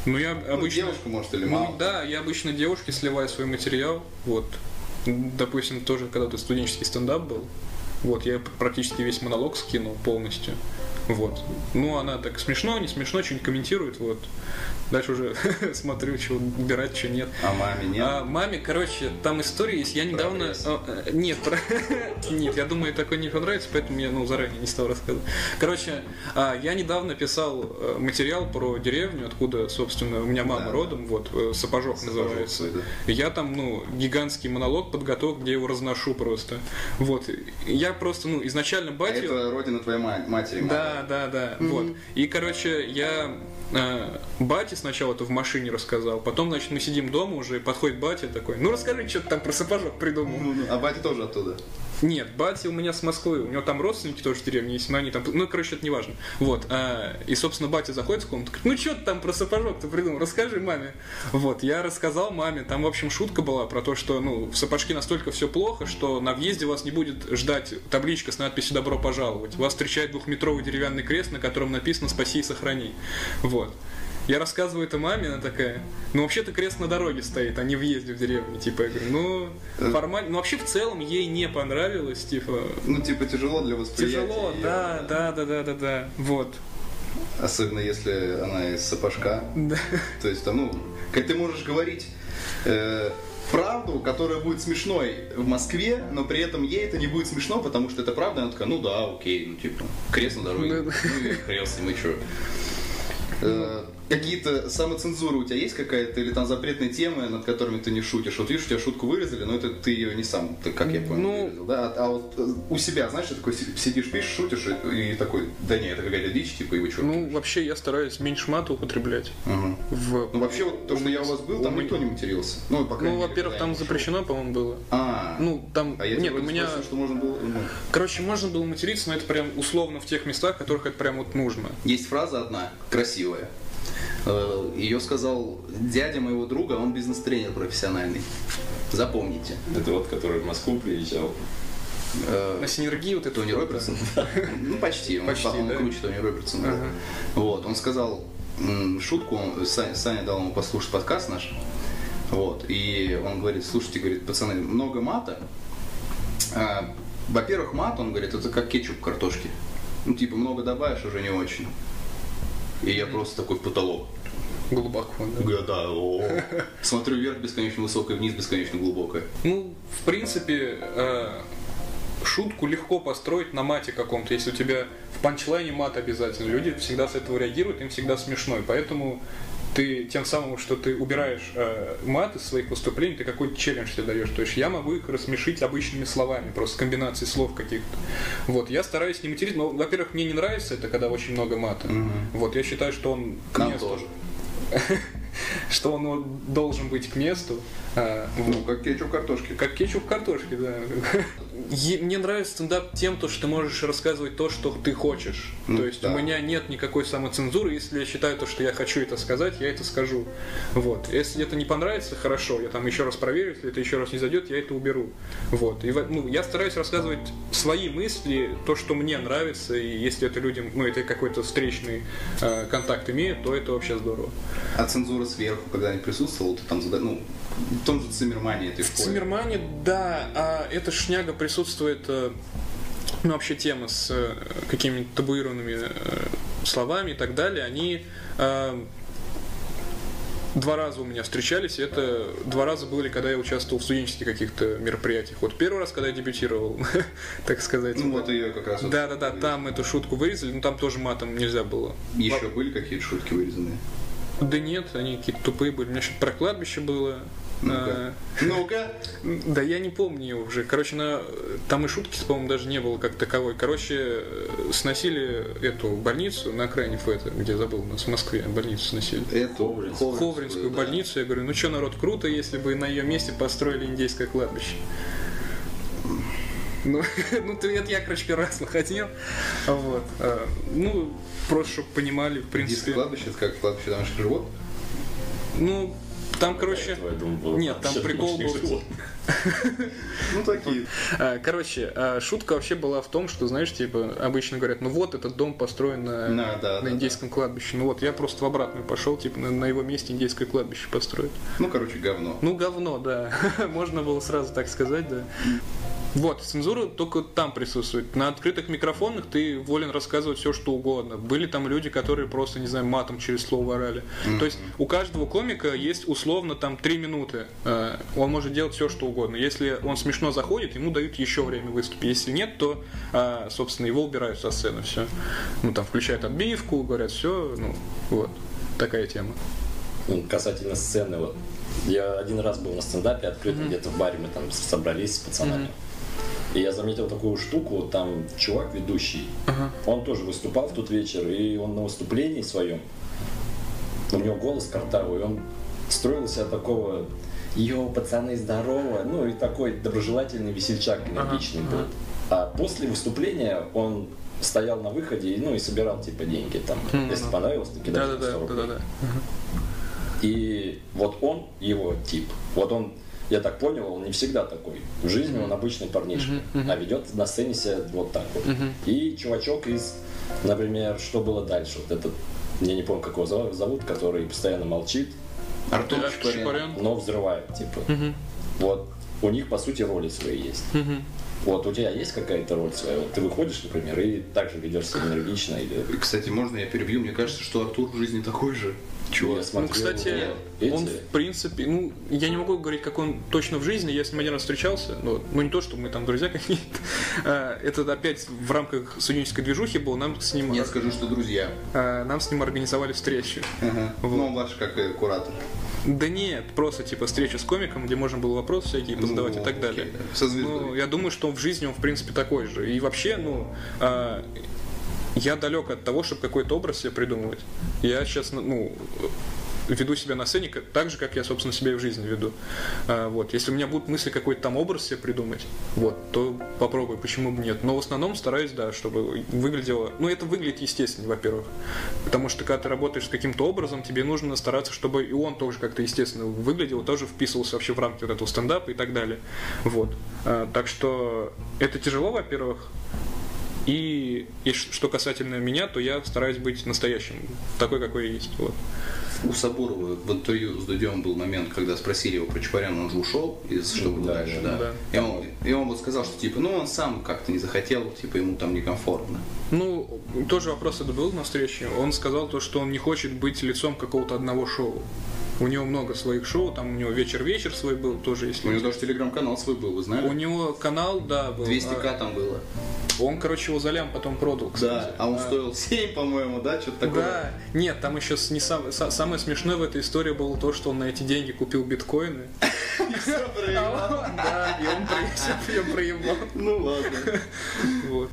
Ну, я Ну, обычно... девушка, может, или Ну, мама? да, я обычно девушке сливаю свой материал. Вот. Допустим, тоже когда-то студенческий стендап был. Вот, я практически весь монолог скинул полностью. Вот. Ну, она так смешно, не смешно, что-нибудь комментирует, вот. Дальше уже смотрю, что убирать, что нет. А маме нет? А маме, короче, там история есть. Я недавно... а, э, нет, про... нет, я думаю, такой не понравится, поэтому я ну, заранее не стал рассказывать. Короче, а, я недавно писал э, материал про деревню, откуда, собственно, у меня мама Да. родом, вот, э, Сапожок, Сапожок называется. да. Я там, ну, гигантский монолог подготовил, где я его разношу просто. Вот. Я просто, ну, изначально А батю... это родина твоей ма- матери. Да, да, да. Вот. И, короче, я э, бате сначала это в машине рассказал, потом, значит, мы сидим дома уже, и подходит батя такой, ну расскажи, что ты там про сапожок придумал. Ну, ну, А батя тоже оттуда. Нет, батя у меня с Москвы, у него там родственники тоже в деревне есть, но они там, ну, короче, это не важно. Вот, а, и, собственно, батя заходит в комнату, говорит, ну, что ты там про сапожок-то придумал, расскажи маме. Вот, я рассказал маме, там, в общем, шутка была про то, что, ну, в сапожке настолько все плохо, что на въезде вас не будет ждать табличка с надписью «Добро пожаловать». Вас встречает двухметровый деревянный крест, на котором написано «Спаси и сохрани». Вот. Я рассказываю это маме, она такая, ну вообще-то крест на дороге стоит, а не въезде в деревню. Типа, я говорю, ну, формально. Ну вообще в целом ей не понравилось, типа. Ну, типа, тяжело для восприятия. Тяжело, её, да, да, да, да, да, да. Вот. Особенно если она из сапожка. То есть, там, ну, как ты можешь говорить э, правду, которая будет смешной в Москве, но при этом ей это не будет смешно, потому что это правда. Она такая, ну да, окей, ну типа, крест на дороге. Ну, Ну и ним, и чё. Какие-то самоцензуры у тебя есть какая-то или там запретные темы, над которыми ты не шутишь? Вот видишь, у тебя шутку вырезали, но это ты ее не сам, ты, как я понял, Ну- вырезал, да? А, а вот э, у себя, знаешь, ты такой си- сидишь, пишешь, шутишь и, и такой, да не, это какая-то дичь, типа, и вы чё? Ну, вообще я стараюсь меньше мата употреблять. Ага. В... Ну вообще вот то, что я у вас был, там У никто не матерился. Ну, по крайней Ну, во-первых, там запрещено, по-моему, было. А, Ну, там... а я Нет, у меня... спросил, что можно было... ну, Короче, можно было материться, но это прям условно в тех местах, в которых это прям вот нужно. Есть фраза одна, красивая. Ее сказал дядя моего друга, он бизнес-тренер профессиональный. Запомните. Это вот, который в Москву приезжал. Э, На синергии вот это... Тони Робертсон? Ну, почти. Он, Почти, он круче Тони Робертсона. Вот, он сказал шутку, Саня дал ему послушать подкаст наш. Вот, и он говорит, слушайте, говорит, пацаны, много мата. А, во-первых, мат, он говорит, это как кетчуп картошки. Ну, типа, много добавишь, уже не очень. И я просто такой в потолок. Глубоко, да. Да, о. Смотрю вверх бесконечно высокое, вниз бесконечно глубокое. Ну, в принципе, э, шутку легко построить на мате каком-то. Если у тебя в панчлайне мат обязательно, люди всегда с этого реагируют, им всегда смешно. И поэтому ты тем самым, что ты убираешь э, мат из своих выступлений, ты какой-то челлендж себе даешь. То есть я могу их рассмешить обычными словами, просто комбинацией слов каких-то. Вот, я стараюсь не материть, но, во-первых, мне не нравится это, когда очень много мата. Вот, я считаю, что он к Нам месту. тоже. Что он должен быть к месту. А. Ну, как кетчуп картошки. Как кетчуп картошки, да. Мне нравится стендап тем, то, что ты можешь рассказывать то, что ты хочешь. Ну, то есть да. у меня нет никакой самоцензуры. Если я считаю то, что я хочу это сказать, я это скажу. Вот. Если это не понравится, хорошо. Я там еще раз проверю, если это еще раз не зайдет, я это уберу. Вот. И ну, я стараюсь рассказывать свои мысли, то, что мне нравится, и если это людям, ну, это какой-то встречный э, контакт имеет, то это вообще здорово. А цензура сверху, когда не присутствовал, ты там ну, в том же Циммермане ты В Циммермане, да, а эта шняга присутствует, э, ну, вообще тема с э, какими-то табуированными э, словами и так далее, они э, два раза у меня встречались, и это два раза были, когда я участвовал в студенческих каких-то мероприятиях. Вот первый раз, когда я дебютировал, так сказать. Ну вот ее как раз. Да, да, да, там эту шутку вырезали, но там тоже матом нельзя было. Еще были какие-то шутки вырезанные? Да нет, они какие-то тупые были. У меня что-то про кладбище было. Ну-ка. А, Ну-ка. Да я не помню уже. Короче, на... там и шутки, по-моему, даже не было как таковой. Короче, э, сносили эту больницу на окраине Фэта, где забыл, у нас в Москве больницу сносили. Эту Ховринскую. Ховринскую да. больницу. Я говорю, ну что, народ, круто, если бы на ее месте построили индейское кладбище. Ну, ну ты, это я, короче, первый раз находил. Вот. А, Ну, просто, чтобы понимали, в принципе. кладбище, это как кладбище домашних животных. Ну, там, короче... Нет, там прикол был. Ну такие. А, Короче, а, шутка вообще была в том, что, знаешь, типа, обычно говорят, ну вот, этот дом построен на, На, да, на да, индейском кладбище. Ну вот, я просто в обратную пошел, типа, на, на его месте индейское кладбище построить. Ну, короче, говно. Ну, говно, да. Можно было сразу так сказать, да. Вот, цензура только там присутствует. На открытых микрофонах ты волен рассказывать все, что угодно. Были там люди, которые просто, не знаю, матом через слово орали. То есть у каждого комика есть условно там три минуты. Э, Он может делать все, что угодно. Если он смешно заходит, ему дают еще время выступить. Если нет, то, э, собственно, его убирают со сцены. Все. Ну, там включают отбивку, говорят, все, ну, вот. Такая тема. Ну, Касательно сцены, вот. Я один раз был на стендапе открытом, где-то в баре мы там собрались с пацанами. И я заметил такую штуку, там чувак ведущий, он тоже выступал в тот вечер, и он на выступлении своем, у него голос картавый, он строил себя такого йоу, пацаны, здорово. Ну и такой доброжелательный весельчак, энергичный Ага, был. А после выступления он стоял на выходе, ну и собирал типа деньги там. Мгм. Если понравилось, то кидай Да, да, 100 да, рублей. да, да, да. И вот он, его тип, вот он, я так понял, он не всегда такой. В жизни он обычный парнишка, Мгм, мгм. а ведет на сцене себя вот так вот. Мгм. И чувачок из, например, что было дальше, вот этот, я не помню, как его зовут, зовут, который постоянно молчит, Артур Чапарян. Но взрывает, типа. Мгм, Вот у них, по сути, роли свои есть. мгм. Вот у тебя есть какая-то роль своя? Вот ты выходишь, например, и также ведешь себя энергично или... И, Кстати, можно я перебью? Мне кажется, что Артур в жизни такой же. Я Чувак. смотрел, Ну, кстати, эти- он в принципе, ну, я не могу говорить, как он точно в жизни, я с ним один раз встречался, ну, ну не то, что мы там друзья какие-то, А, это опять в рамках студенческой движухи было, нам с ним, Я скажу, что друзья. а, нам с ним организовали встречу. Ага. Вот. Ну, он ваш как э, куратор. Да нет, просто типа встреча с комиком, где можно было вопросы всякие позадавать Ну, и так далее. окей, да. Со. Ну, я думаю, что в жизни он, в принципе, такой же. И вообще, ну, а, я далек от того, чтобы какой-то образ себе придумывать. Я сейчас, ну, веду себя на сцене так же, как я, собственно, себя и в жизни веду. А, вот. Если у меня будут мысли какой-то там образ себе придумать, вот, то попробуй, почему бы нет. Но в основном стараюсь, да, чтобы выглядело... Ну, это выглядит естественно, во-первых. Потому что, когда ты работаешь с каким-то образом, тебе нужно стараться, чтобы и он тоже как-то естественно выглядел, тоже вписывался вообще в рамки вот этого стендапа и так далее. Вот. А, так что это тяжело, во-первых, и, и что касательно меня, то я стараюсь быть настоящим, такой, какой я есть. Вот. У Сабурова в интервью с Дудем был момент, когда спросили его про Чапаряна, он же ушел из «Что было Да, дальше», да, да. да. И, он, и он вот сказал, что типа, ну он сам как-то не захотел, типа ему там некомфортно. Ну, тоже вопрос это был на встрече. Он сказал то, что он не хочет быть лицом какого-то одного шоу. У него много своих шоу, там у него вечер-вечер свой был тоже, если... У него даже телеграм-канал свой был, вы У знали? него канал, да, был. 200к там было. А, Он, короче, его за лям потом продал, кстати. Да, а он стоил 7, по-моему, да, что-то такое. Да, нет, там еще не сам, са- самое смешное в этой истории было то, что он на эти деньги купил биткоины. А он- Да, и он проебал. Ну ладно. Вот.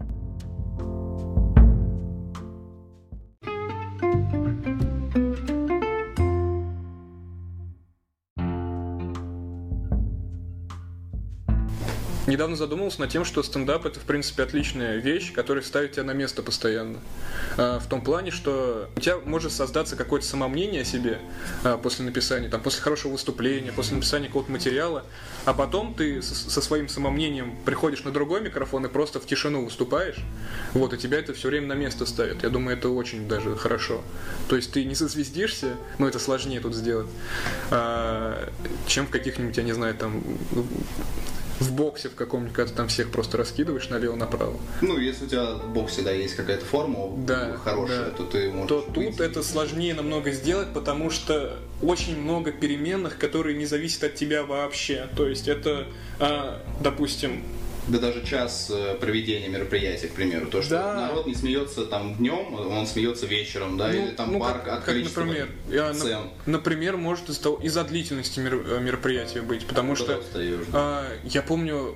Недавно задумался над тем, что стендап это, в принципе, отличная вещь, которая ставит тебя на место постоянно. А, В том плане, что у тебя может создаться какое-то самомнение о себе а, после написания, там, после хорошего выступления, после написания какого-то материала, а потом ты со, со своим самомнением приходишь на другой микрофон и просто в тишину выступаешь, вот, и тебя это все время на место ставит. Я думаю, это очень даже хорошо. То есть ты не созвездишься, ну это сложнее тут сделать, а, чем в каких-нибудь, я не знаю, там в боксе в каком-нибудь, когда ты там всех просто раскидываешь налево-направо. Ну, если у тебя в боксе, да, есть какая-то форма Да, хорошая, да. то ты можешь то тут выйти. это сложнее намного сделать, потому что очень много переменных, которые не зависят от тебя вообще. То есть это, а, допустим, Да даже час э, проведения мероприятия, к примеру. То, что Да. народ не смеется там днем, он смеется вечером, да, или там ну, пар как, от как, количества например, я, сцен. например, может из-за длительности э, мероприятия быть, потому Куда что устаешь, да. а, я помню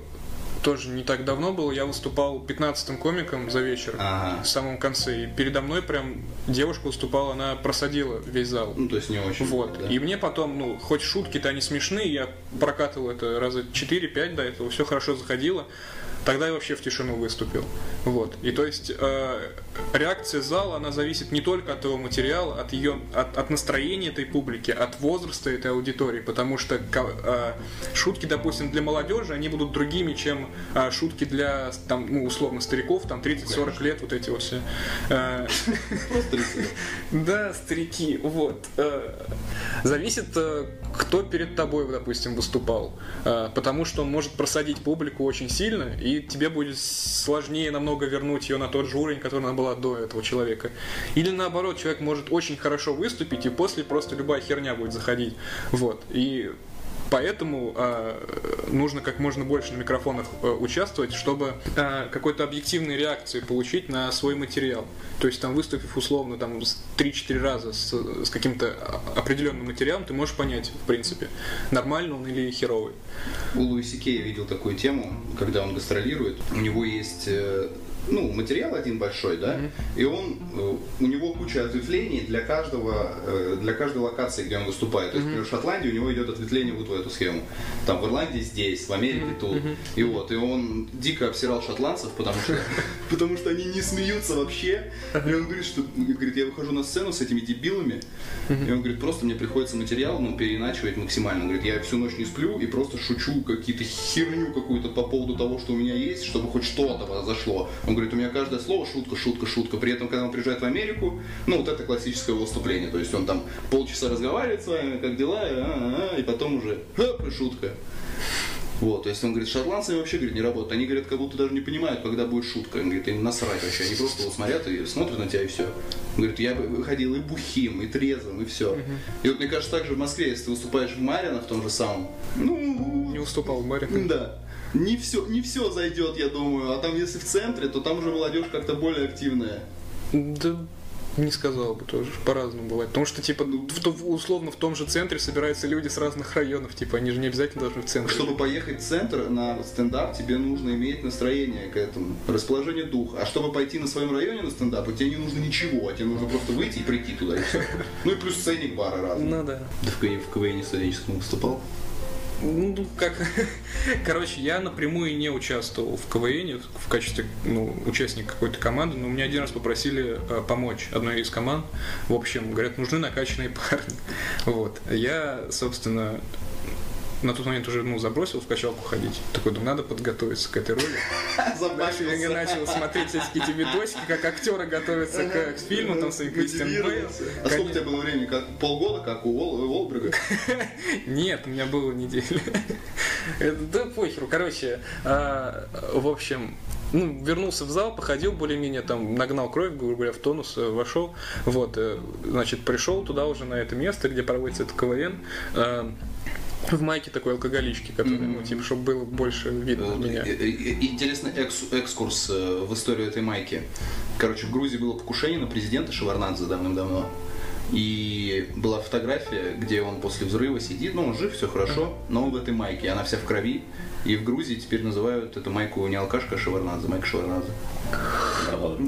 тоже не так давно было, я выступал 15-м комиком за вечер Ага. в самом конце, и передо мной прям девушка выступала, она просадила весь зал. Ну, то есть не очень. Вот. да. И мне потом, ну, хоть шутки-то они смешные, я прокатывал это раза 4-5 до этого, все хорошо заходило. Тогда я вообще в тишину выступил. Вот. И то есть э, реакция зала, она зависит не только от его материала, от ее, от, от настроения этой публики, от возраста этой аудитории, потому что э, шутки, допустим, для молодежи, они будут другими, чем э, шутки для, там, ну, условно, стариков, там, 30-40 лет, вот эти вот все. Э, да, старики, вот. Э, Зависит, э, кто перед тобой, допустим, выступал. Потому что он может просадить публику очень сильно, и тебе будет сложнее намного вернуть ее на тот же уровень, который она была до этого человека. Или наоборот, человек может очень хорошо выступить, и после просто любая херня будет заходить. Вот. И Поэтому э, нужно как можно больше на микрофонах э, участвовать, чтобы э, какой-то объективной реакции получить на свой материал. То есть там выступив условно там с 3-4 раза с, с каким-то определенным материалом, ты можешь понять, в принципе, нормально он или херовый. У Луиси Кей я видел такую тему, когда он гастролирует. У него есть э, ну, материал один большой, да, и он, э, у него куча ответвлений для каждого, э, для каждой локации, где он выступает. То есть, например, в Шотландии у него идет ответвление вот в эту схему. Там в Ирландии здесь, в Америке тут. И вот, и он дико обсирал шотландцев, потому что, потому что они не смеются вообще. И он говорит, что, говорит, я выхожу на сцену с этими дебилами, и он говорит, просто мне приходится материал, ну, переиначивать максимально. Он говорит, я всю ночь не сплю и просто шучу какие-то херню какую-то по поводу того, что у меня есть, чтобы хоть что-то произошло. Он говорит, у меня каждое слово шутка, шутка, шутка. При этом, когда он приезжает в Америку, ну, вот это классическое выступление. То есть он там полчаса разговаривает с вами, как дела, и, а, а, и потом уже хоп, и шутка. Вот, то есть он говорит, шотландцы вообще, говорит, не работают. Они, говорят, как будто даже не понимают, когда будет шутка. Он говорит, им насрать вообще. Они просто вот смотрят и смотрят на тебя, и все. Он говорит, я бы выходил и бухим, и трезвым, и все. И вот мне кажется, так же в Москве, если ты выступаешь в Марино, в том же самом, ну, Не уступал в баре. да. Не все, не все зайдет, я думаю. А там, если в центре, то там уже молодежь как-то более активная. Да не сказал бы тоже, по-разному бывает. Потому что, типа, в, то- условно в том же центре собираются люди с разных районов, типа, они же не обязательно должны в центре. Чтобы поехать в центр на стендап, тебе нужно иметь настроение к этому, расположение духа. А чтобы пойти на своем районе на стендап, тебе не нужно ничего, а тебе нужно просто выйти и прийти туда и все. Ну и плюс ценник бара разный. Ну да. Ты в КВН, в КВН студенческом выступал? Ну, как... Короче, я напрямую не участвовал в КВН в качестве ну, участника какой-то команды, но меня один раз попросили э, помочь одной из команд. В общем, говорят, нужны накачанные парни. Вот. Я, собственно, на тот момент уже ну, забросил в качалку ходить. Такой, думаю, надо подготовиться к этой роли. Дальше я начал смотреть всякие эти видосики, как актеры готовятся к, фильму, там, своим Кристиан Бейл. А сколько у тебя было времени? Как полгода, как у Уол- Уолберга? Нет, у меня было неделя. Да похеру. Короче, а, в общем, ну, вернулся в зал, походил более-менее, там, нагнал кровь, грубо говоря, в тонус, э, вошел. Вот, э, значит, пришел туда уже на это место, где проводится этот КВН. Э, в майке такой алкоголички, который, ну, типа, чтобы было больше видно меня. Э, э, Интересный экс- экскурс э, в историю этой майки. Короче, в Грузии было покушение на президента Шеварнадзе давным-давно. И была фотография, где он после взрыва сидит, ну он жив, все хорошо, но он в этой майке, она вся в крови. И в Грузии теперь называют эту майку не алкашка, а Шеварнадзе, майка Шеварнадзе.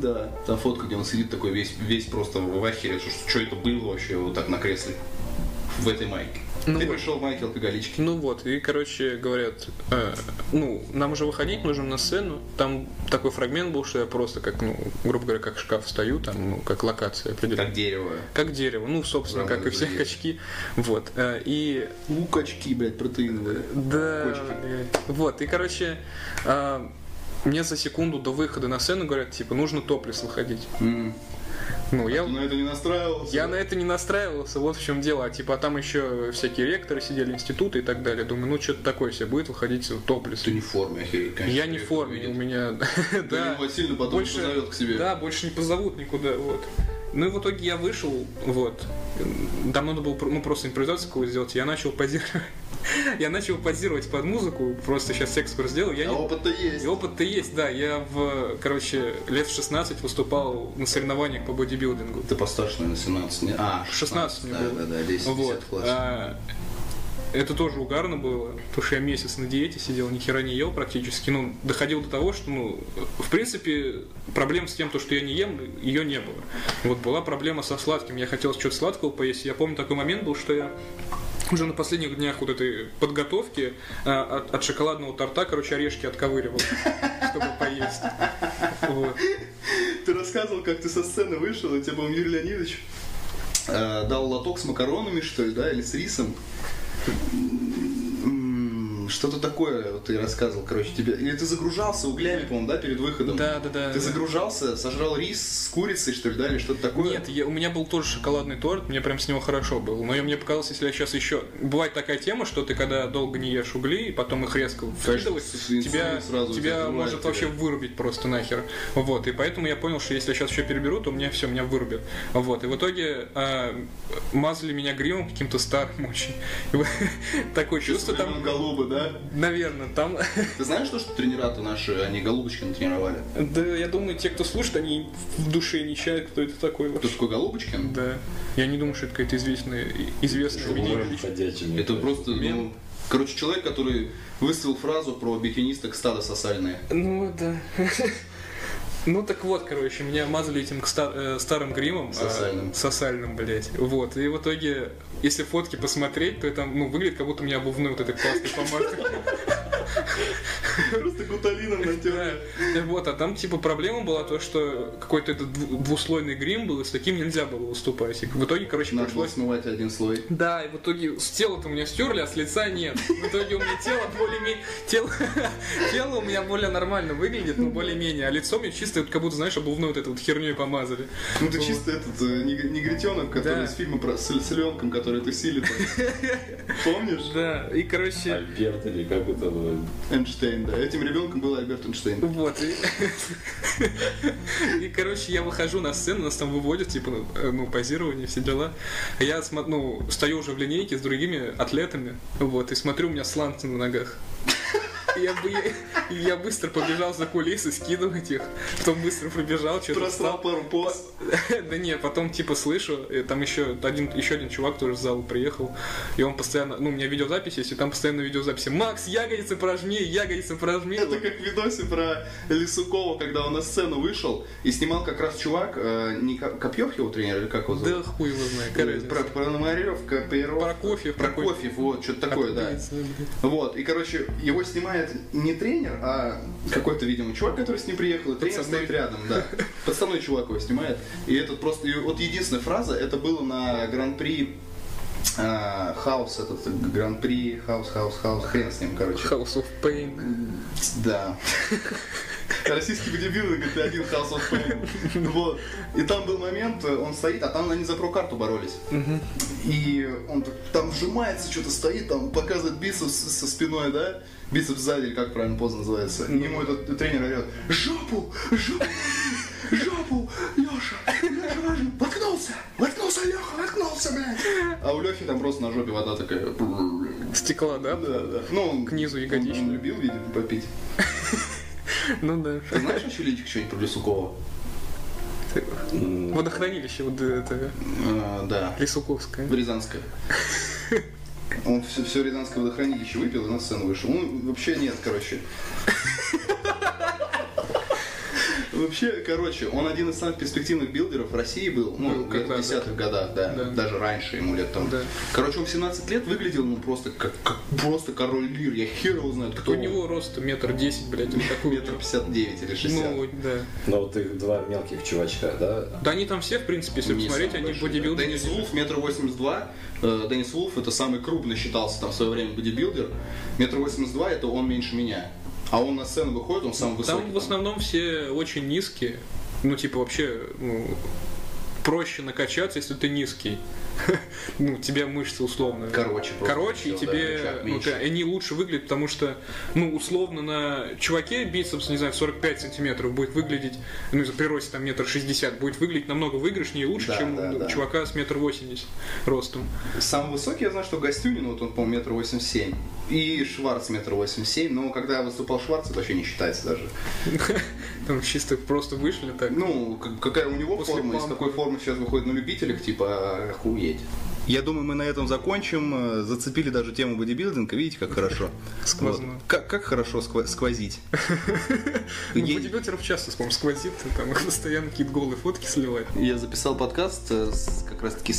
Да, там фотка, где он сидит такой весь, весь просто в ахере, что, что это было вообще вот так на кресле в этой майке. Ну Ты вот. пришел в майке алкоголички. Ну вот, и, короче, говорят, э, ну, нам уже выходить нужно на сцену. Там такой фрагмент был, что я просто как, ну, грубо говоря, как шкаф стою, там, ну, как локация определенная. Как дерево. Как дерево, ну, собственно, Правда, как и все дерево. качки. Вот. э, И Ну, качки, блядь, протеиновые. да, Кочки. блядь. вот, и, короче, а, мне за секунду до выхода на сцену говорят, типа, нужно топлес выходить. М. Ну, я, Ты на это не настраивался? я на это не настраивался, вот в чем дело. А типа, а там еще всякие ректоры сидели, институты и так далее. Думаю, ну, что-то такое себе будет выходить в топлес. Ты не в форме, охереть, конечно. Я не в форме, у меня... Да, Васильевна потом больше, позовет к себе. Да, больше не позовут никуда, вот. Ну и в итоге я вышел, вот. Там надо было ну, просто импровизацию какую сделать. Я начал позировать. Я начал позировать под музыку, просто сейчас экскурс сделаю. Я А не... опыт-то есть. И опыт-то есть, да. Я в, короче, лет в 16 выступал на соревнованиях по бодибилдингу. Ты постарше, наверное, 17. не- А, 16 мне да, было. Да, да, 10, Вот. 10 класс. А, это тоже угарно было, потому что я месяц на диете сидел, ни хера не ел практически. Ну, доходил до того, что, ну, в принципе, проблем с тем, то, что я не ем, ее не было. Вот была проблема со сладким. Я хотел что-то сладкого поесть. Я помню такой момент был, что я уже на последних днях вот этой подготовки а, от, от шоколадного торта, короче, орешки отковыривал, чтобы поесть. Ты рассказывал, как ты со сцены вышел, и тебе, по-моему, Юрий Леонидович э, дал лоток с макаронами, что ли, да, или с рисом. フフフ。Что-то такое вот ты рассказывал, короче, тебе. Или ты загружался углями, по-моему, да, перед выходом? Да, да, да. Ты да. загружался, сожрал рис с курицей, что ли, да, или что-то такое? Нет, я- у меня был тоже шоколадный торт, мне прям с него хорошо было. Но я- мне показалось, если я сейчас еще... Бывает такая тема, что ты когда долго не ешь угли, и потом их резко вкидывать, тебя, сразу у тебя может тебя. вообще вырубить просто нахер. Вот, и поэтому я понял, что если я сейчас еще переберу, то меня все, меня вырубит. Вот, и в итоге а, мазали меня гримом каким-то старым очень. Такое чувство там... голубы, да? Наверное, там... Ты знаешь, что, что тренера-то наши, они голубочки натренировали? Да, я думаю, те, кто слушает, они в душе не чают, кто это такой Кто вообще. такой Голубочкин? Да. Я не думаю, что это какая-то известная, известная ходячим. Это просто, Мем. ну, короче, человек, который выставил фразу про бикинисток стадо сосальные. Ну да. Ну так вот, короче, меня мазали этим стар- э, старым гримом. а, Сосальным. сосальным, блядь. Вот. И в итоге, если фотки посмотреть, то это ну, выглядит, как будто у меня обувной вот этой классной помадой. Просто гуталином натер. Да. Вот, а там типа проблема была то, что какой-то этот дву- двуслойный грим был, и с таким нельзя было выступать. И в итоге, короче, Надо пришлось... смывать один слой. Да, и в итоге с тела-то у меня стерли, а с лица нет. В итоге у меня тело более-менее... Тело... тело у меня более нормально выглядит, но более-менее. А лицо мне чисто вот как будто, знаешь, обувной вот этой вот херней помазали. Ну ты чисто этот э, нег- негритенок, который из фильма про с, с львенком, который тусили. Помнишь? Да, и короче... Альберт или как это было? Эйнштейн, да. Этим ребенком был Альберт Эйнштейн. Вот, и... и, короче, я выхожу на сцену, нас там выводят, типа, ну, э, ну, позирование, все дела. Я, ну, стою уже в линейке с другими атлетами, вот, и смотрю, у меня сланцы на ногах. Я, бы- я быстро побежал за кулисы скидывать их, потом быстро пробежал, что-то Просрал пару поз. Да нет, потом типа слышу, там еще один, еще один чувак тоже с зала приехал, и он постоянно, ну, у меня видеозапись есть, и там постоянно видеозаписи. Макс, ягодицы прожми, ягодицы прожми. Это как в видосе про Лисукова, когда он на сцену вышел и снимал как раз чувак, э, не Ко- Копьев его тренер или как его Да зовут? хуй его знает, Э. Про, про Номарев, Копиров. Прокофьев, Прокофьев, вот, что-то такое, да. Вот, и, короче, его снимает не тренер, а какой-то, видимо, чувак, который с ним приехал, и тренер стоит рядом, да. Подставной чувак его снимает. И этот просто, и вот единственная фраза, это было на гран-при а, Хаус, этот гран-при, Хаус, Хаус, Хаус, хрен с ним, короче. House of Pain. Да. Российский бодибилдинг это один House of Pain. Вот. И там был момент, он стоит, а там они за про-карту боролись. И он там вжимается, что-то стоит, там показывает бицепс со спиной, да? Бицепс сзади, или как правильно поза называется. И ему этот тренер орет, жопу, жопу, жопу, Леша, Леша, важно, воткнулся, воткнулся, Леха, воткнулся, блядь. А у Лехи там просто на жопе вода такая. Стекла, да? Да, да. Ну, он- К низу он- ягодичной. Он любил, видимо, попить. Ну да. Ты знаешь еще Личик что-нибудь про Лисукова? Водохранилище, вот это, Э, да. Лисуковское. Рязанское. Он все, все Рязанское водохранилище выпил и на сцену вышел. Ну, вообще нет, короче. Вообще, короче, он один из самых перспективных билдеров в России был, ну, Был лет в когда-то. 10-х годах, да, Да. даже раньше ему лет там. Да. Короче, он в 17 лет выглядел, ну, просто как, как просто король лир, я хер его знает, кто У он. него рост метр десять, блядь, или такой. метр 59 или 60. Ну, да. Ну вот их два мелких чувачка, да? Да они там все, в принципе, если Не посмотреть, они бодибилдеры. Деннис Вулф, метр восемьдесят два. Э, Деннис Вулф это самый крупный считался там в свое время бодибилдер. Метр восемьдесят два это он меньше меня. А он на сцену выходит, он самый высокий. Там в основном все очень низкие. Ну, типа, вообще, ну, проще накачаться, если ты низкий. Ну, тебе мышцы условно. Короче просто Короче, и да, тебе, ну, ты- они лучше выглядят, потому что, ну, условно, на чуваке бицепс, не знаю, 45 сантиметров будет выглядеть, ну, из-за прироста там метр шестьдесят, будет выглядеть намного выигрышнее и лучше, Да, чем да, у да. чувака с метр восемьдесят ростом. Самый высокий, я знаю, что Гостюнин, вот он, по-моему, метр восемьдесят семь. И Шварц метр восемьдесят семь. Но когда выступал Шварц, это вообще не считается даже. Там чисто просто вышли так. Ну, какая у него форма, из какой формы сейчас выходит на любителях, типа, охуеть. Я думаю, мы на этом закончим. Э, Зацепили даже тему бодибилдинга. Видите, как хорошо. Сквозно. Вот. Как, как хорошо сква- сквозить. У Е- бодибилдеров часто, по-моему, сквозит, там их постоянно какие-то голые фотки сливать. Я записал подкаст э, с, как раз таки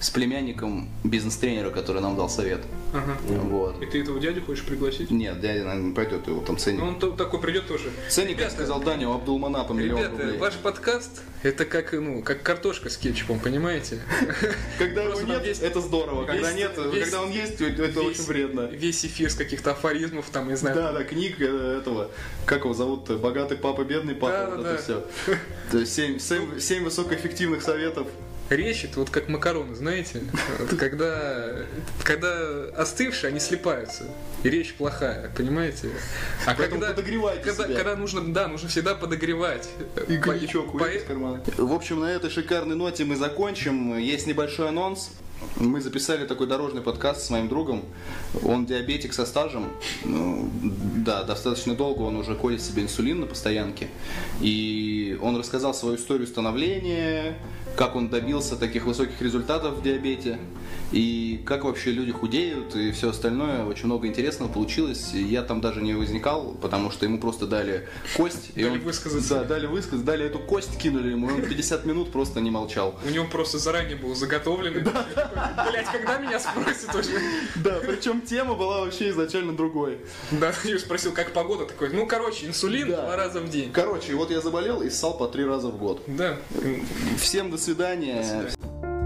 с племянником бизнес-тренера, который нам дал совет. Ага. Вот. И ты этого дядю хочешь пригласить? Нет, дядя, наверное, не пойдет, его там ценник. Ну, он то- такой придет тоже. Ценник, как Ребята, сказал Даня, у Абдулманапа миллион Ребята, рублей. ваш подкаст это как, ну, как картошка с кетчупом, понимаете? Когда его нет, это здорово. Когда нет, когда он есть, это очень вредно. Весь эфир с каких-то афоризмов, там, не знаю. Да, да, книг э, этого, как его зовут, богатый папа, бедный папа, вот это все. То есть семь высокоэффективных советов. Речь это вот как макароны, знаете? Вот когда, когда остывшие, они слипаются. И речь плохая, понимаете? А Поэтому когда, подогревайте когда, себя. когда нужно, да, нужно всегда подогревать. И коньячок по- из кармана. В общем, на этой шикарной ноте мы закончим. Есть небольшой анонс. Мы записали такой дорожный подкаст с моим другом. Он диабетик со стажем. Ну, да, достаточно долго он уже колет себе инсулин на постоянке. И он рассказал свою историю становления, как он добился таких высоких результатов в диабете, и как вообще люди худеют, и все остальное. Очень много интересного получилось. И я там даже не возникал, потому что ему просто дали кость. и Дали он- высказаться. Да, дали высказать, дали эту кость, кинули ему, и он 50 минут просто не молчал. У него просто заранее был заготовленный. Блять, когда меня спросят уже? Да, причем тема была вообще изначально другой. Да, я спросил, как погода такой. Ну, короче, инсулин два раза в день. Короче, вот я заболел и ссал по три раза в год. Да. Всем до свидания. До свидания.